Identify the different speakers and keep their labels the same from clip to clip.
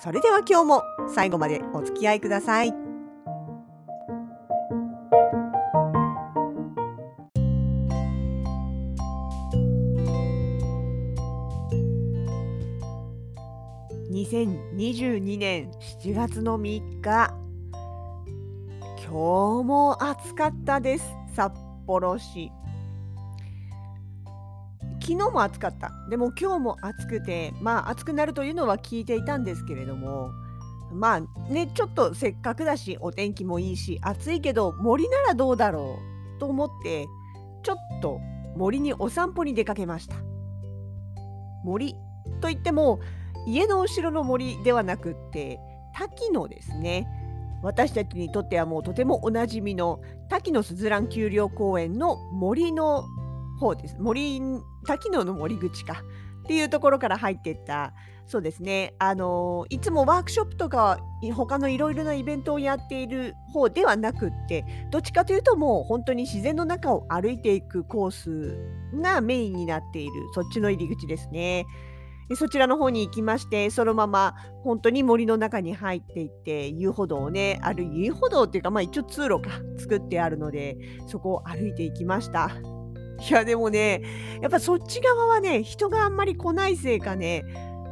Speaker 1: それでは今日も最後までお付き合いください。2022年7月の3日今日も暑かったです。札幌市。昨日も暑かった。でも今日も暑くてまあ暑くなるというのは聞いていたんですけれどもまあねちょっとせっかくだしお天気もいいし暑いけど森ならどうだろうと思ってちょっと森にお散歩に出かけました。森といっても家の後ろの森ではなくって滝のですね。私たちにとってはもうとてもおなじみの滝野すずらん丘陵公園の森の方です森滝野の森口かっていうところから入っていったそうですねあのいつもワークショップとか他のいろいろなイベントをやっている方ではなくってどっちかというともう本当に自然の中を歩いていくコースがメインになっているそっちの入り口ですね。でそちらの方に行きましてそのまま本当に森の中に入っていって遊歩道をねある遊歩道っていうかまあ一応通路か作ってあるのでそこを歩いていきました。いやでもねやっぱそっち側はね人があんまり来ないせいかね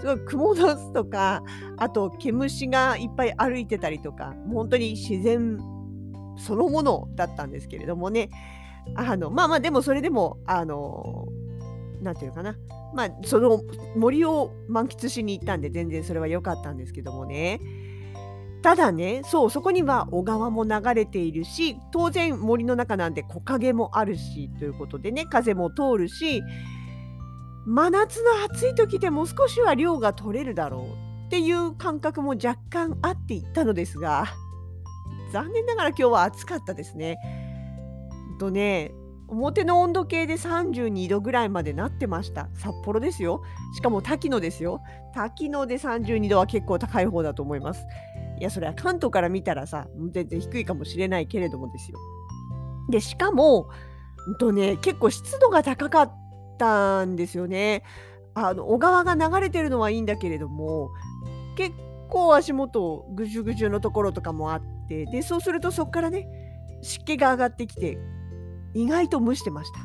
Speaker 1: すごいクモの巣とかあと毛虫がいっぱい歩いてたりとか本当に自然そのものだったんですけれどもね。あのまあまあでもそれでもあの何て言うかな。まあその森を満喫しに行ったんで全然それは良かったんですけどもね。ただねそうそこには小川も流れているし当然森の中なんで木陰もあるしということでね風も通るし真夏の暑い時でも少しは量が取れるだろうっていう感覚も若干あっていったのですが残念ながら今日は暑かったですね。とね表の温度計で32度ぐらいまでなってました。札幌ですよ。しかも滝野ですよ。滝野で32度は結構高い方だと思います。いや、それは関東から見たらさ、全然低いかもしれないけれどもですよ。で、しかも、んとね、結構湿度が高かったんですよね。あの小川が流れてるのはいいんだけれども、結構足元ぐじゅぐじゅのところとかもあって、で、そうするとそこからね、湿気が上がってきて、意外と蒸してました。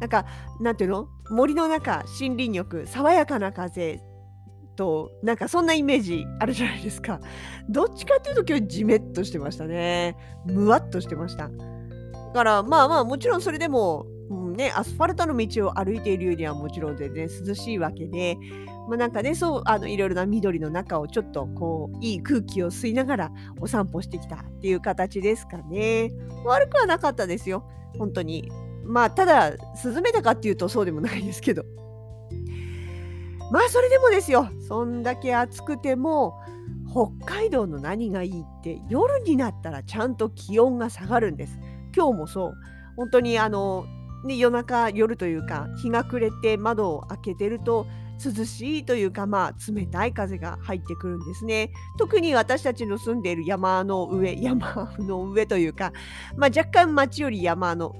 Speaker 1: なんか、なんていうの？森の中、森林浴、爽やかな風と、なんかそんなイメージあるじゃないですか。どっちかっていうと今日ジメッとしてましたね。むわっとしてました。だからまあまあもちろんそれでも、うんね、アスファルトの道を歩いているよりはもちろん全然涼しいわけで、まあ、なんかねそうあのいろいろな緑の中をちょっとこういい空気を吸いながらお散歩してきたっていう形ですかね。悪くはなかったですよ。本当に。まあ、ただ、涼めたかっていうとそうでもないですけど。まあ、それでもですよ。そんだけ暑くても、北海道の何がいいって、夜になったらちゃんと気温が下がるんです。今日もそう。本当にあの、ね、夜中、夜というか、日が暮れて窓を開けてると、涼しいというか、まあ、冷たい風が入ってくるんですね。特に私たちの住んでいる山の上、山の上というか、まあ、若干町より山の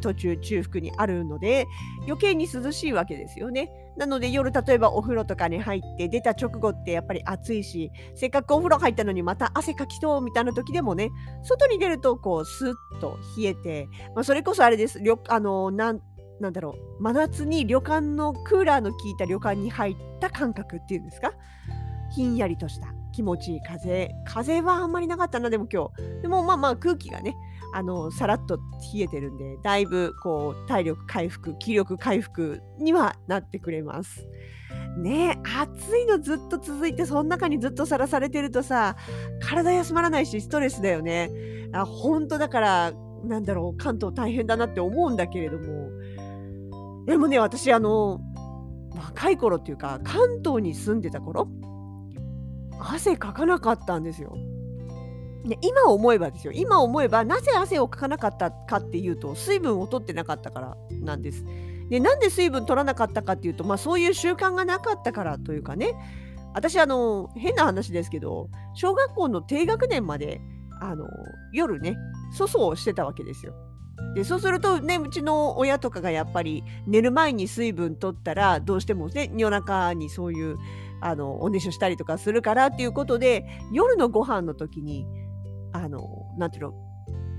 Speaker 1: 途中中腹にあるので余計に涼しいわけですよね。なので夜例えばお風呂とかに入って出た直後ってやっぱり暑いしせっかくお風呂入ったのにまた汗かきそうみたいな時でもね外に出るとこうスッと冷えて、まあ、それこそあれです。あのなんなんだろう真夏に旅館のクーラーの効いた旅館に入った感覚っていうんですか？ひんやりとした気持ちいい風風はあんまりなかったなでも今日。でもまあまあ空気がねあのさらっと冷えてるんでだいぶこう体力回復気力回復にはなってくれます。ね暑いのずっと続いてその中にずっとさらされてるとさ体休まらないしストレスだよね。あ本当だからなんだろう関東大変だなって思うんだけれどもでもね私あの若い頃っていうか関東に住んでた頃汗かかなかったんですよ。ね、今思えばですよ今思えばなぜ汗をかかなかったかっていうと水分を取ってなかったからなんです。でなんで水分取らなかったかっていうと、まあ、そういう習慣がなかったからというかね私あの変な話ですけど小学校の低学年まであの夜ね粗相をしてたわけですよ。でそうするとねうちの親とかがやっぱり寝る前に水分取ったらどうしてもね夜中にそういうあのおねしょしたりとかするからっていうことで夜のご飯の時にあのなんていうの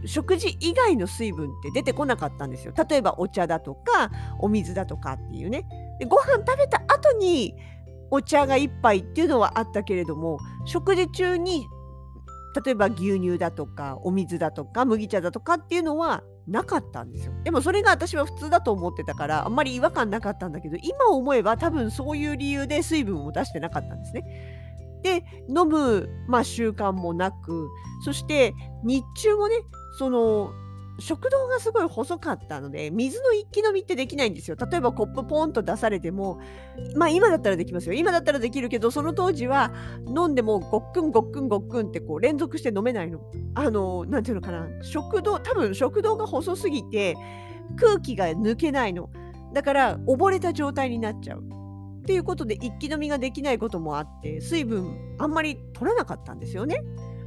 Speaker 1: 食事以外の水分って出てこなかったんですよ。例えばお茶だとかお水だとかっていうね。でご飯食べた後にお茶が1杯っていうのはあったけれども食事中に例えば牛乳だとかお水だとか麦茶だとかっていうのはなかったんですよ。でもそれが私は普通だと思ってたからあんまり違和感なかったんだけど今思えば多分そういう理由で水分を出してなかったんですね。で飲む、まあ、習慣もなくそして日中もねその食道がすごい細かったので水の一気飲みってできないんですよ。例えばコップポンと出されてもまあ今だったらできますよ。今だったらできるけどその当時は飲んでもごっくんごっくんごっくんってこう連続して飲めないの。あの何ていうのかな食道多分食道が細すぎて空気が抜けないの。だから溺れた状態になっちゃう。っていうことで一気飲みができないこともあって水分あんまり取らなかったんですよね。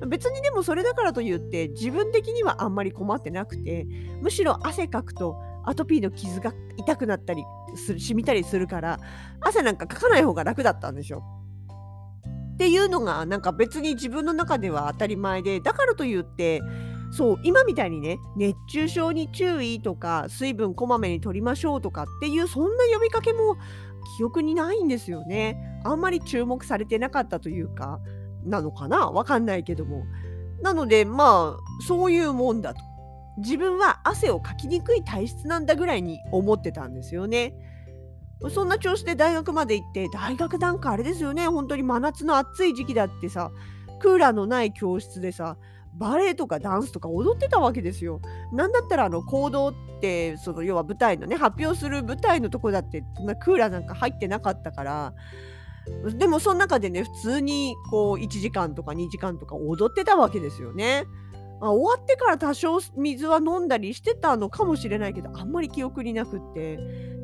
Speaker 1: 別にでもそれだからといって自分的にはあんまり困ってなくてむしろ汗かくとアトピーの傷が痛くなったりする染みたりするから汗なんかかかない方が楽だったんですよ。っていうのがなんか別に自分の中では当たり前でだからといってそう今みたいにね熱中症に注意とか水分こまめに取りましょうとかっていうそんな呼びかけも記憶にないんですよね。あんまり注目されてなかったというかなのかな？わかんないけども。なのでまあそういうもんだと。自分は汗をかきにくい体質なんだぐらいに思ってたんですよね。そんな調子で大学まで行って大学なんかあれですよね本当に真夏の暑い時期だってさクーラーのない教室でさバレエとかダンスとか踊ってたわけですよ。なんだったらあの行動ってその要は舞台のね発表する舞台のとこだってなクーラーなんか入ってなかったからでもその中でね普通にこう1時間とか2時間とか踊ってたわけですよね。まあ、終わってから多少水は飲んだりしてたのかもしれないけどあんまり記憶になくって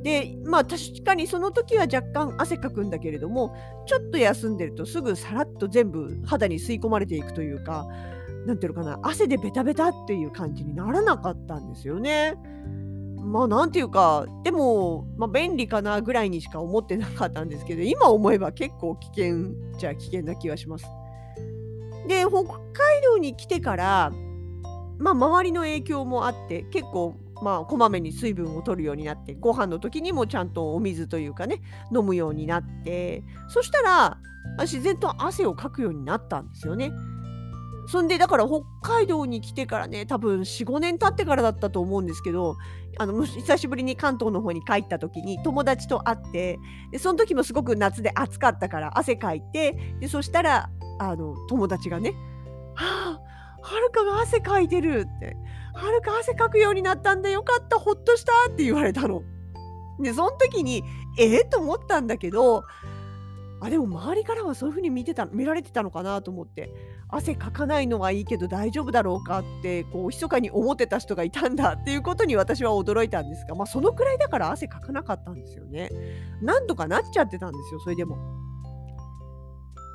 Speaker 1: でまあ確かにその時は若干汗かくんだけれどもちょっと休んでるとすぐさらっと全部肌に吸い込まれていくというか何ていうのかな汗でベタベタっていう感じにならなかったんですよね。まあなんていうかでも、まあ、便利かなぐらいにしか思ってなかったんですけど今思えば結構危険じゃ危険な気がします。で北海道に来てからまあ周りの影響もあって結構まあこまめに水分を取るようになってご飯の時にもちゃんとお水というかね飲むようになってそしたら自然と汗をかくようになったんですよね。そんでだから北海道に来てからね多分45年経ってからだったと思うんですけどあの久しぶりに関東の方に帰った時に友達と会ってでその時もすごく夏で暑かったから汗かいてでそしたらあの友達がね「はあはるかが汗かいてる」って「はるか汗かくようになったんだ。よかった。ほっとした」って言われたの。でその時にええ、と思ったんだけどあでも周りからはそういう風に見てた見られてたのかなと思って汗かかないのはいいけど大丈夫だろうかってこう密かに思ってた人がいたんだっていうことに私は驚いたんですがまあそのくらいだから汗かかなかったんですよね。なんとかなっちゃってたんですよそれでも。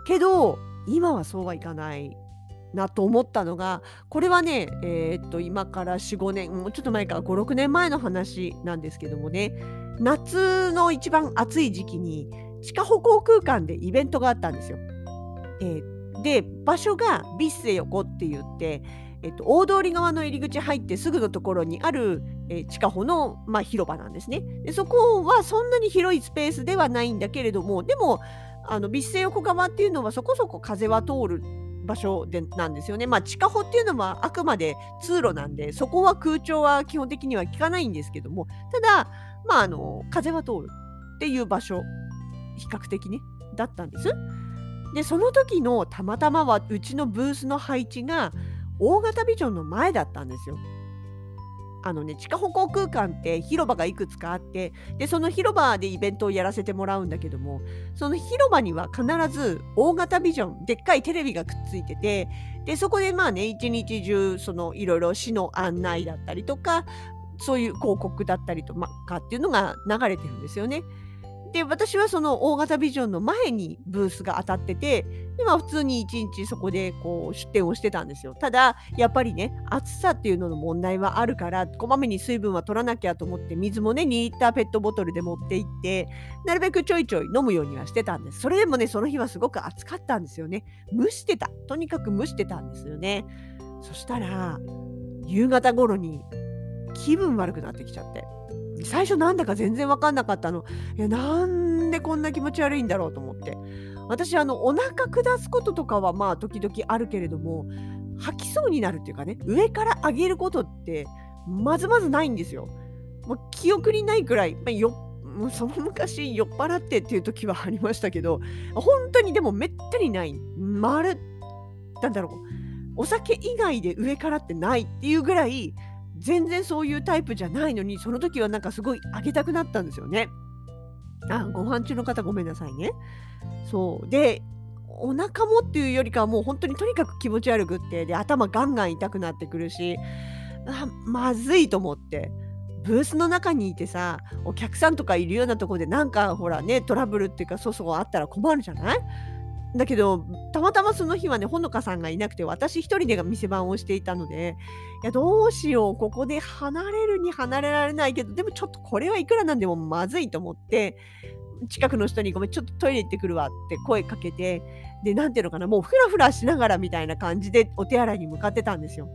Speaker 1: けど今はそうはいかないなと思ったのがこれはねえー、っと今から45年もうちょっと前から56年前の話なんですけどもね夏の一番暑い時期に地下歩行空間でイベントがあったんですよ。えー、で場所がビッセ横って言って、えーと、大通り側の入り口入ってすぐのところにある、えー、地下歩の、まあ、広場なんですねで。そこはそんなに広いスペースではないんだけれどもでもあのビッセ横側っていうのはそこそこ風は通る場所でなんですよね。まあ地下歩っていうのはあくまで通路なんでそこは空調は基本的には効かないんですけどもただまああの風は通るっていう場所比較的ねだったんです。でその時のたまたまはうちのブースの配置が大型ビジョンの前だったんですよ。あのね、地下歩行空間って広場がいくつかあって、で、その広場でイベントをやらせてもらうんだけども、その広場には必ず大型ビジョン、でっかいテレビがくっついてて、で、そこでまあね、一日中、そのいろいろ市の案内だったりとか、そういう広告だったりとかっていうのが流れてるんですよね。で、私はその大型ビジョンの前にブースが当たってて、で、まあ普通に一日そこでこう出店をしてたんですよ。ただ、やっぱりね、暑さっていうのの問題はあるから、こまめに水分は取らなきゃと思って、水もね、2リッターペットボトルで持って行って、なるべくちょいちょい飲むようにはしてたんです。それでもね、その日はすごく暑かったんですよね。蒸してた。とにかく蒸してたんですよね。そしたら、夕方頃に気分悪くなってきちゃって。最初なんだか全然わかんなかったの。いや、なんでこんな気持ち悪いんだろうと思って。私、あの、お腹下すこととかはまあ時々あるけれども、吐きそうになるっていうかね、上から上げることって、まずまずないんですよ。もう記憶にないくらい、まあ、よもうその昔酔っ払ってっていう時はありましたけど、本当にでもめったにない。まる、なんだろう、お酒以外で上からってないっていうぐらい、全然そういうタイプじゃないのに、その時はなんかすごいあげたくなったんですよね。あ、ご飯中の方ごめんなさいね。そう。で、お腹もっていうよりかはもう本当にとにかく気持ち悪くって、で、頭ガンガン痛くなってくるし、あまずいと思って。ブースの中にいてさ、お客さんとかいるようなとこでなんかほらね、トラブルっていうかそうそうあったら困るじゃない？だけど、たまたまその日はね、ほのかさんがいなくて、私一人で店番をしていたので、いや、どうしよう、ここで離れるに離れられないけど、でもちょっとこれはいくらなんでもまずいと思って、近くの人にごめん、ちょっとトイレ行ってくるわって声かけて、で、なんていうのかな、もうふらふらしながらみたいな感じでお手洗いに向かってたんですよ。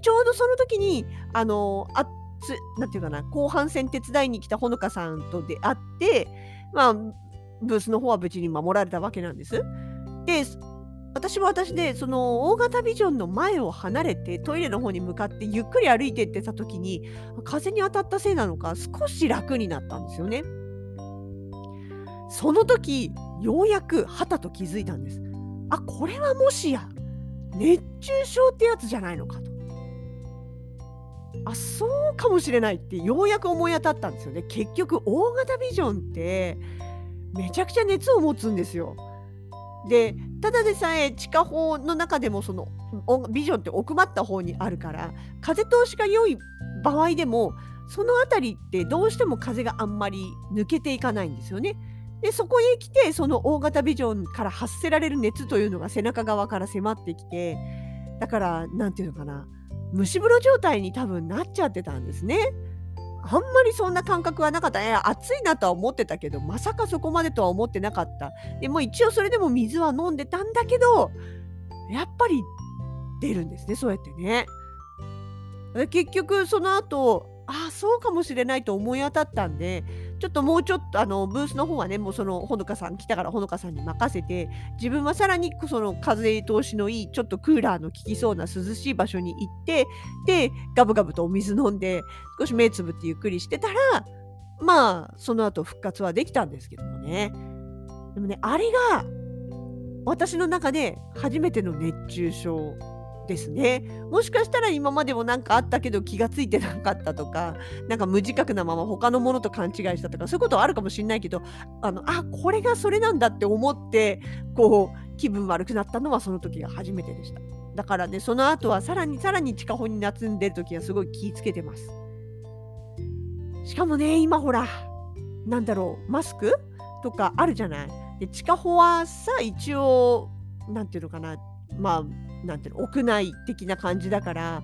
Speaker 1: ちょうどその時に、あの、あつ、なんていうかな、後半戦手伝いに来たほのかさんと出会って、まあ、ブースの方は無事に守られたわけなんです。で、私は私で、その大型ビジョンの前を離れてトイレの方に向かってゆっくり歩いてってた時に、風に当たったせいなのか少し楽になったんですよね。その時、ようやくはたと気づいたんです。あ、これはもしや、熱中症ってやつじゃないのかと。あ、そうかもしれないってようやく思い当たったんですよね。結局、大型ビジョンって、めちゃくちゃ熱を持つんですよ。でただでさえ地下法の中でもそのビジョンって奥まった方にあるから風通しが良い場合でもその辺りってどうしても風があんまり抜けていかないんですよね。でそこへ来てその大型ビジョンから発せられる熱というのが背中側から迫ってきてだから何て言うのかな蒸し風呂状態に多分なっちゃってたんですね。あんまりそんな感覚はなかった。ね暑いなとは思ってたけど、まさかそこまでとは思ってなかった。でも一応それでも水は飲んでたんだけど、やっぱり出るんですね、そうやってね。結局その後、ああ、そうかもしれないと思い当たったんで、ちょっともうちょっとあのブースの方はね、もうそのほのかさん来たからほのかさんに任せて、自分はさらにその風通しのいい、ちょっとクーラーの効きそうな涼しい場所に行って、で、ガブガブとお水飲んで、少し目つぶってゆっくりしてたら、まあ、その後復活はできたんですけどもね。でもね、あれが、私の中で初めての熱中症ですね。もしかしたら今までも何かあったけど気がついてなかったとか、なんか無自覚なまま他のものと勘違いしたとか、そういうことはあるかもしれないけど、あの、あ、これがそれなんだって思って、こう、気分悪くなったのはその時が初めてでした。だからね、その後はさらにさらに地下歩に夏んでる時はすごい気ぃつけてます。しかもね、今ほら、なんだろう、マスク？とかあるじゃない？で、地下歩はさ、一応、なんていうのかな、まあ、なんていうの、屋内的な感じだから、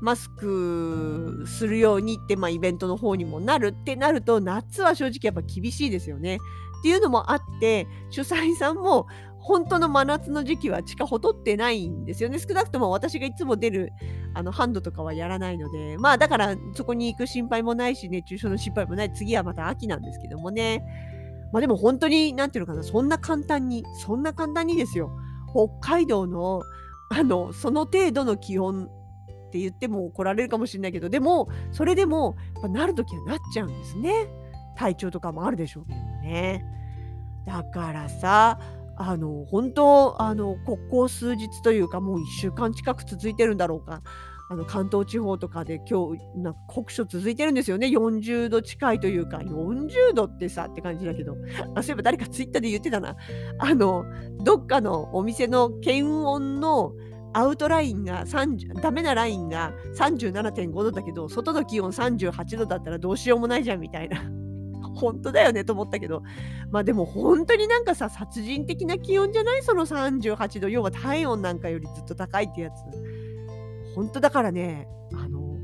Speaker 1: マスクするようにって、まあ、イベントの方にもなるってなると、夏は正直やっぱ厳しいですよね。っていうのもあって、主催さんも本当の真夏の時期は地下ほとってないんですよね。少なくとも私がいつも出るあのハンドとかはやらないので、まあだからそこに行く心配もないし、熱中症の心配もない。次はまた秋なんですけどもね。まあでも本当に、なんていうのかな、そんな簡単に、そんな簡単にですよ。北海道のあの、その程度の気温って言っても怒られるかもしれないけど、でも、それでも、やなるときはなっちゃうんですね。体調とかもあるでしょうけどね。だからさ、あの、本当、あの、ここ数日というか、もう1週間近く続いてるんだろうか。あの関東地方とかで今日なんか酷暑続いてるんですよね。40度近いというか40度ってさって感じだけど。あそういえば誰かツイッターで言ってたな。あのどっかのお店の検温のアウトラインが30ダメなラインが37.5度だけど外の気温38度だったらどうしようもないじゃんみたいな。本当だよねと思ったけど。まあでも本当になんかさ殺人的な気温じゃない？その38度。要は体温なんかよりずっと高いってやつ。本当だからねあの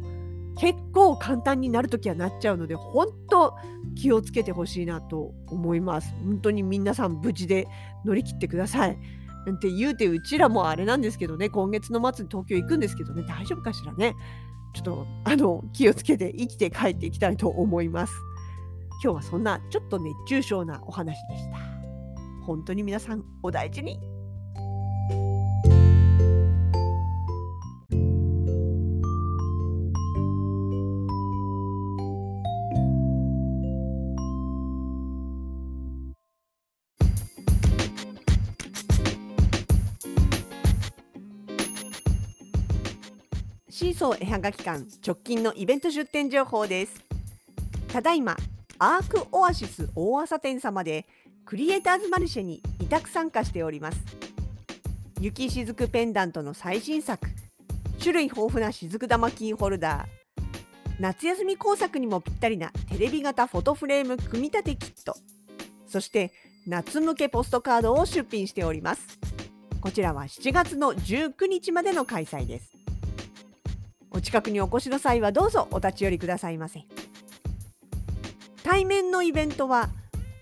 Speaker 1: 結構簡単になるときはなっちゃうので本当気をつけてほしいなと思います。本当に皆さん無事で乗り切ってください。って言うてうちらもあれなんですけどね今月の末に東京行くんですけどね大丈夫かしらね。ちょっとあの気をつけて生きて帰っていきたいと思います。今日はそんなちょっと熱中症なお話でした。本当に皆さんお大事に。シーソー絵はがき館直近のイベント出店情報です。ただいまアークオアシス大朝店様でクリエイターズマルシェに委託参加しております。雪しずくペンダントの最新作種類豊富なしずく玉キーホルダー夏休み工作にもぴったりなテレビ型フォトフレーム組み立てキットそして夏向けポストカードを出品しております。こちらは7月の19日までの開催です。お近くにお越しの際はどうぞお立ち寄りくださいませ。対面のイベントは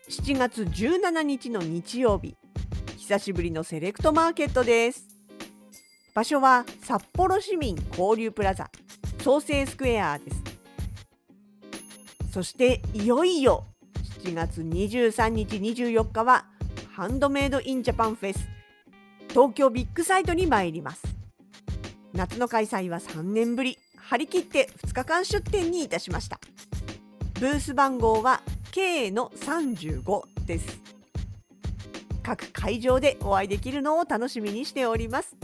Speaker 1: 7月17日の日曜日。久しぶりのセレクトマーケットです。場所は札幌市民交流プラザ。創生スクエアです。そしていよいよ7月23日24日はハンドメイドインジャパンフェス。東京ビッグサイトに参ります。夏の開催は3年ぶり。張り切って2日間出店にいたしました。ブース番号は K の35です。各会場でお会いできるのを楽しみにしております。